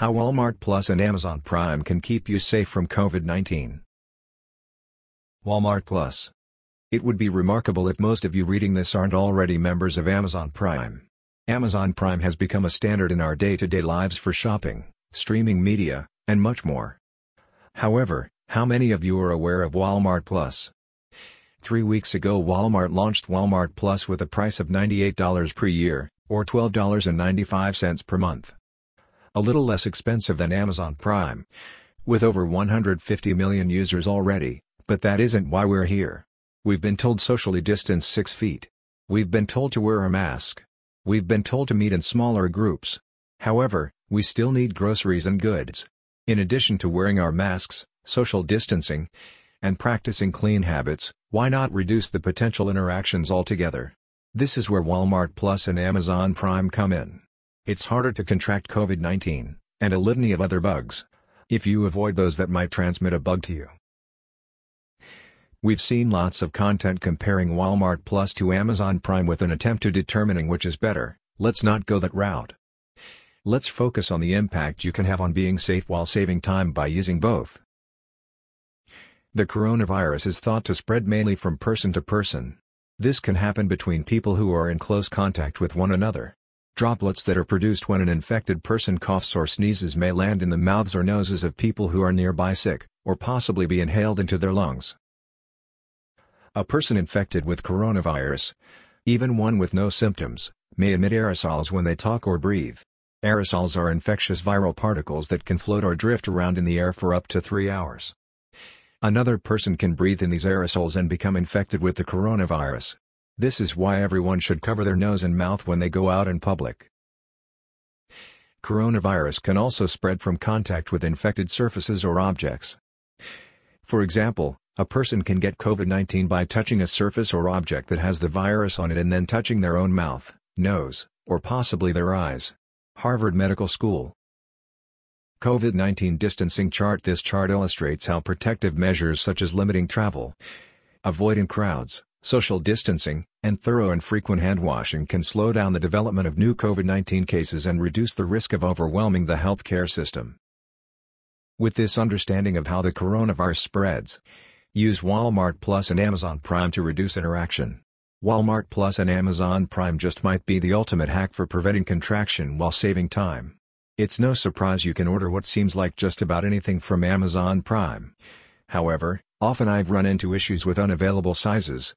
How Walmart Plus and Amazon Prime can keep you safe from COVID-19. Walmart Plus. It would be remarkable if most of you reading this aren't already members of Amazon Prime. Amazon Prime has become a standard in our day-to-day lives for shopping, streaming media, and much more. However, how many of you are aware of Walmart Plus? Three weeks ago Walmart launched Walmart Plus with a price of $98 per year, or $12.95 per month a little less expensive than Amazon Prime. With over 150 million users already, but that isn't why we're here. We've been told socially distance 6 feet. We've been told to wear a mask. We've been told to meet in smaller groups. However, we still need groceries and goods. In addition to wearing our masks, social distancing, and practicing clean habits, why not reduce the potential interactions altogether? This is where Walmart Plus and Amazon Prime come in. It's harder to contract COVID-19, and a litany of other bugs. If you avoid those that might transmit a bug to you. We've seen lots of content comparing Walmart Plus to Amazon Prime with an attempt to determining which is better, let's not go that route. Let's focus on the impact you can have on being safe while saving time by using both. The coronavirus is thought to spread mainly from person to person. This can happen between people who are in close contact with one another. Droplets that are produced when an infected person coughs or sneezes may land in the mouths or noses of people who are nearby sick, or possibly be inhaled into their lungs. A person infected with coronavirus, even one with no symptoms, may emit aerosols when they talk or breathe. Aerosols are infectious viral particles that can float or drift around in the air for up to three hours. Another person can breathe in these aerosols and become infected with the coronavirus. This is why everyone should cover their nose and mouth when they go out in public. Coronavirus can also spread from contact with infected surfaces or objects. For example, a person can get COVID-19 by touching a surface or object that has the virus on it and then touching their own mouth, nose, or possibly their eyes. Harvard Medical School COVID-19 distancing chart This chart illustrates how protective measures such as limiting travel, avoiding crowds, social distancing, and thorough and frequent hand washing can slow down the development of new COVID-19 cases and reduce the risk of overwhelming the healthcare system. With this understanding of how the coronavirus spreads, use Walmart Plus and Amazon Prime to reduce interaction. Walmart Plus and Amazon Prime just might be the ultimate hack for preventing contraction while saving time. It's no surprise you can order what seems like just about anything from Amazon Prime. However, often I've run into issues with unavailable sizes,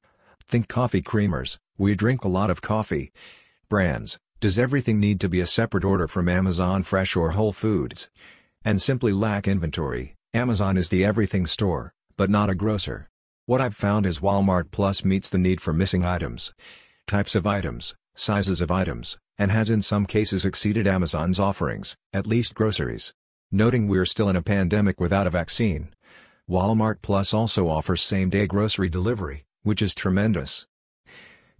Think coffee creamers, we drink a lot of coffee. Brands, does everything need to be a separate order from Amazon Fresh or Whole Foods? And simply lack inventory, Amazon is the everything store, but not a grocer. What I've found is Walmart Plus meets the need for missing items, types of items, sizes of items, and has in some cases exceeded Amazon's offerings, at least groceries. Noting we're still in a pandemic without a vaccine. Walmart Plus also offers same-day grocery delivery, which is tremendous.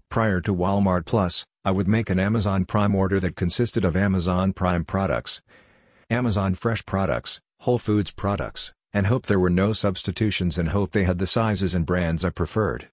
Prior to Walmart Plus, I would make an Amazon Prime order that consisted of Amazon Prime products, Amazon Fresh products, Whole Foods products, and hope there were no substitutions and hope they had the sizes and brands I preferred.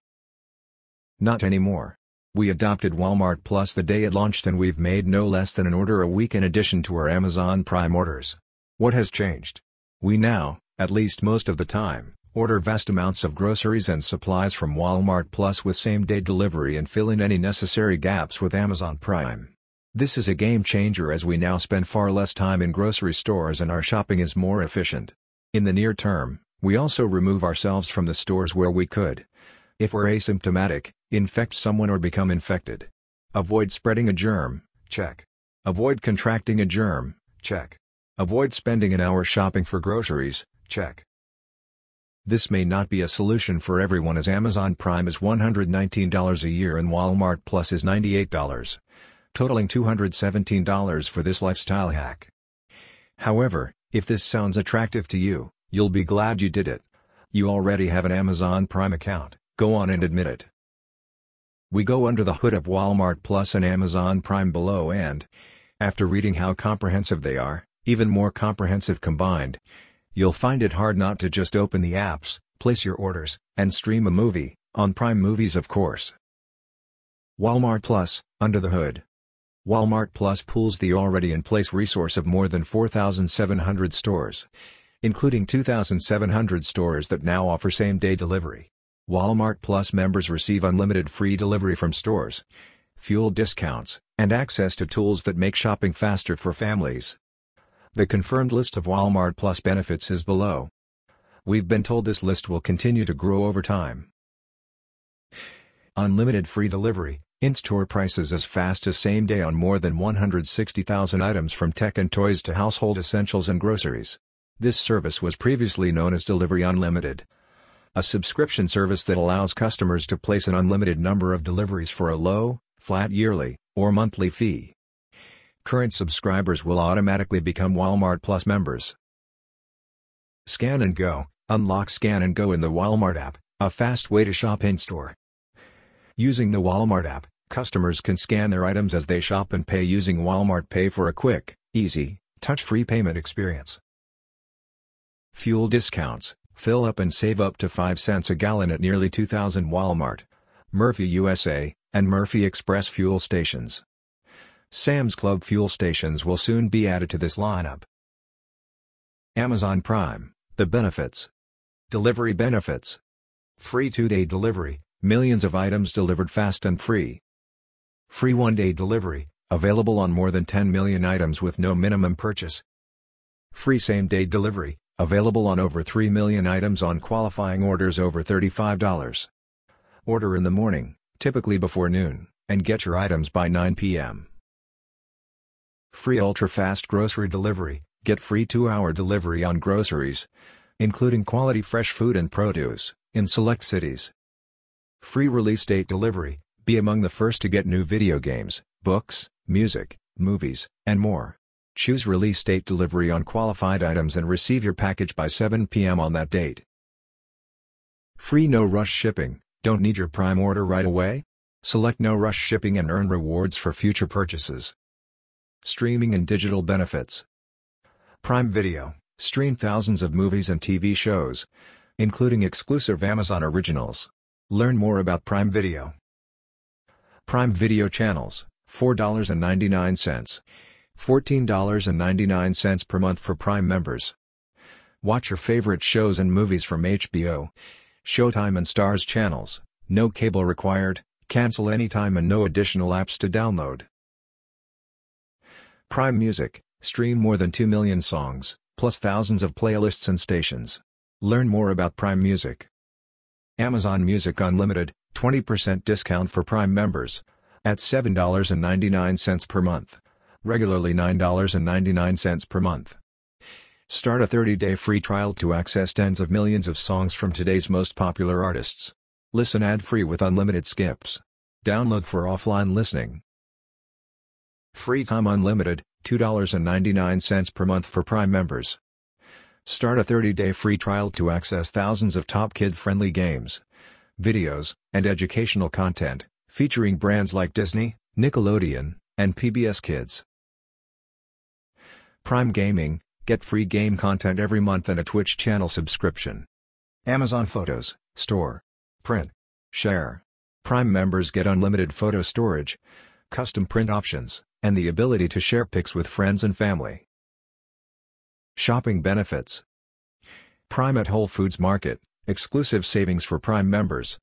Not anymore. We adopted Walmart Plus the day it launched and we've made no less than an order a week in addition to our Amazon Prime orders. What has changed? We now, at least most of the time, Order vast amounts of groceries and supplies from Walmart Plus with same-day delivery and fill in any necessary gaps with Amazon Prime. This is a game changer as we now spend far less time in grocery stores and our shopping is more efficient. In the near term, we also remove ourselves from the stores where we could. If we're asymptomatic, infect someone or become infected. Avoid spreading a germ, check. Avoid contracting a germ, check. Avoid spending an hour shopping for groceries, check. This may not be a solution for everyone as Amazon Prime is $119 a year and Walmart Plus is $98, totaling $217 for this lifestyle hack. However, if this sounds attractive to you, you'll be glad you did it. You already have an Amazon Prime account, go on and admit it. We go under the hood of Walmart Plus and Amazon Prime below and, after reading how comprehensive they are, even more comprehensive combined, You'll find it hard not to just open the apps, place your orders, and stream a movie, on Prime Movies of course. Walmart Plus, Under the Hood Walmart Plus pools the already in place resource of more than 4,700 stores, including 2,700 stores that now offer same-day delivery. Walmart Plus members receive unlimited free delivery from stores, fuel discounts, and access to tools that make shopping faster for families. The confirmed list of Walmart Plus benefits is below. We've been told this list will continue to grow over time. Unlimited free delivery, in-store prices as fast as same day on more than 160,000 items from tech and toys to household essentials and groceries. This service was previously known as Delivery Unlimited. A subscription service that allows customers to place an unlimited number of deliveries for a low, flat yearly, or monthly fee. Current subscribers will automatically become Walmart Plus members. Scan and Go Unlock Scan and Go in the Walmart app, a fast way to shop in-store. Using the Walmart app, Customers can scan their items as they shop and pay using Walmart Pay for a quick, easy, touch-free payment experience. Fuel discounts, fill up and save up to 5 cents a gallon at nearly 2,000 Walmart, Murphy USA, and Murphy Express fuel stations. Sam's Club fuel stations will soon be added to this lineup. Amazon Prime, the benefits. Delivery benefits. Free two-day delivery, millions of items delivered fast and free. Free one-day delivery, available on more than 10 million items with no minimum purchase. Free same-day delivery, available on over 3 million items on qualifying orders over $35. Order in the morning, typically before noon, and get your items by 9 p.m. Free ultra-fast grocery delivery, get free 2-hour delivery on groceries, including quality fresh food and produce, in select cities. Free release date delivery, be among the first to get new video games, books, music, movies, and more. Choose release date delivery on qualified items and receive your package by 7 p.m. on that date. Free no rush shipping, don't need your Prime order right away? Select no rush shipping and earn rewards for future purchases. Streaming and digital benefits. Prime Video, stream thousands of movies and TV shows, including exclusive Amazon originals. Learn more about Prime Video. Prime Video channels, $4.99. $14.99 per month for Prime members. Watch your favorite shows and movies from HBO, Showtime and Starz channels, no cable required, cancel anytime and no additional apps to download. Prime Music, stream more than 2 million songs, plus thousands of playlists and stations. Learn more about Prime Music. Amazon Music Unlimited, 20% discount for Prime members. At $7.99 per month. Regularly $9.99 per month. Start a 30-day free trial to access tens of millions of songs from today's most popular artists. Listen ad-free with unlimited skips. Download for offline listening. Free Time Unlimited, $2.99 per month for Prime members. Start a 30-day free trial to access thousands of top kid-friendly games, videos, and educational content, featuring brands like Disney, Nickelodeon, and PBS Kids. Prime Gaming, get free game content every month and a Twitch channel subscription. Amazon Photos, Store, Print, Share. Prime members get unlimited photo storage, custom print options, and the ability to share pics with friends and family. Shopping benefits. Prime at Whole Foods Market, Exclusive savings for Prime members.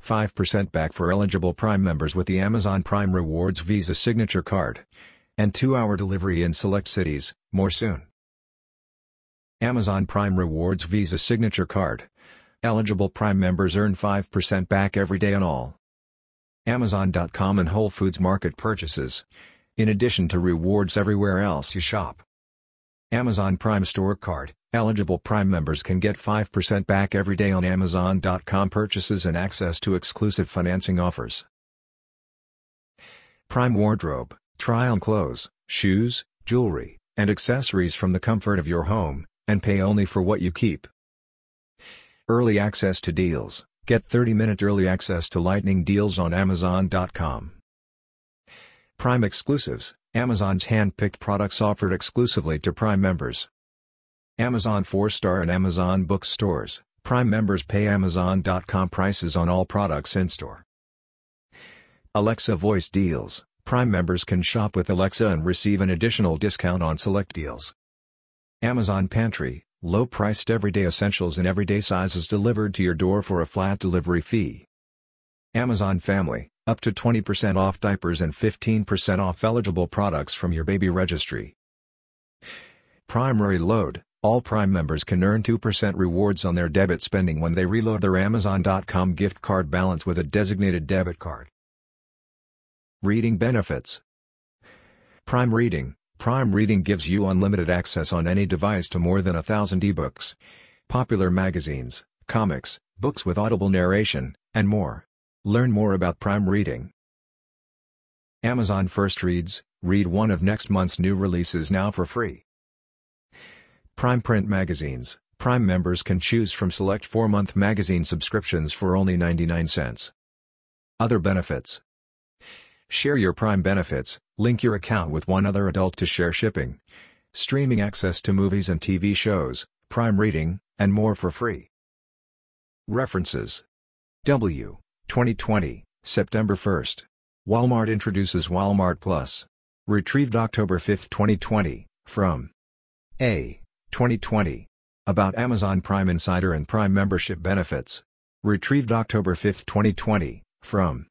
5% back for eligible Prime members with the Amazon Prime Rewards Visa Signature Card. And 2-hour delivery in select cities, more soon. Amazon Prime Rewards Visa Signature Card. Eligible Prime members earn 5% back every day on all Amazon.com and Whole Foods Market purchases, in addition to rewards everywhere else you shop. Amazon Prime Store Card Eligible Prime members can get 5% back every day on Amazon.com purchases and access to exclusive financing offers. Prime Wardrobe, try on clothes, shoes, jewelry, and accessories from the comfort of your home, and pay only for what you keep. Early access to deals, get 30-minute early access to lightning deals on Amazon.com. Prime Exclusives, Amazon's hand-picked products offered exclusively to Prime members. Amazon 4-star and Amazon bookstores, Prime members pay Amazon.com prices on all products in-store. Alexa Voice Deals, Prime members can shop with Alexa and receive an additional discount on select deals. Amazon Pantry, low-priced everyday essentials in everyday sizes delivered to your door for a flat delivery fee. Amazon Family, up to 20% off diapers and 15% off eligible products from your baby registry. Prime Reload all Prime members can earn 2% rewards on their debit spending when they reload their Amazon.com gift card balance with a designated debit card. Reading benefits. Prime Reading Prime Reading gives you unlimited access on any device to more than a thousand ebooks, popular magazines, comics, books with audible narration, and more. Learn more about Prime Reading. Amazon First Reads, read one of next month's new releases now for free. Prime Print Magazines, Prime members can choose from select 4-month magazine subscriptions for only 99 cents. Other benefits Share your Prime benefits, link your account with one other adult to share shipping, streaming access to movies and TV shows, Prime Reading, and more for free. References W. 2020, September 1st. Walmart introduces Walmart Plus. Retrieved October 5, 2020, from A. 2020. About Amazon Prime Insider and Prime membership benefits. Retrieved October 5, 2020, from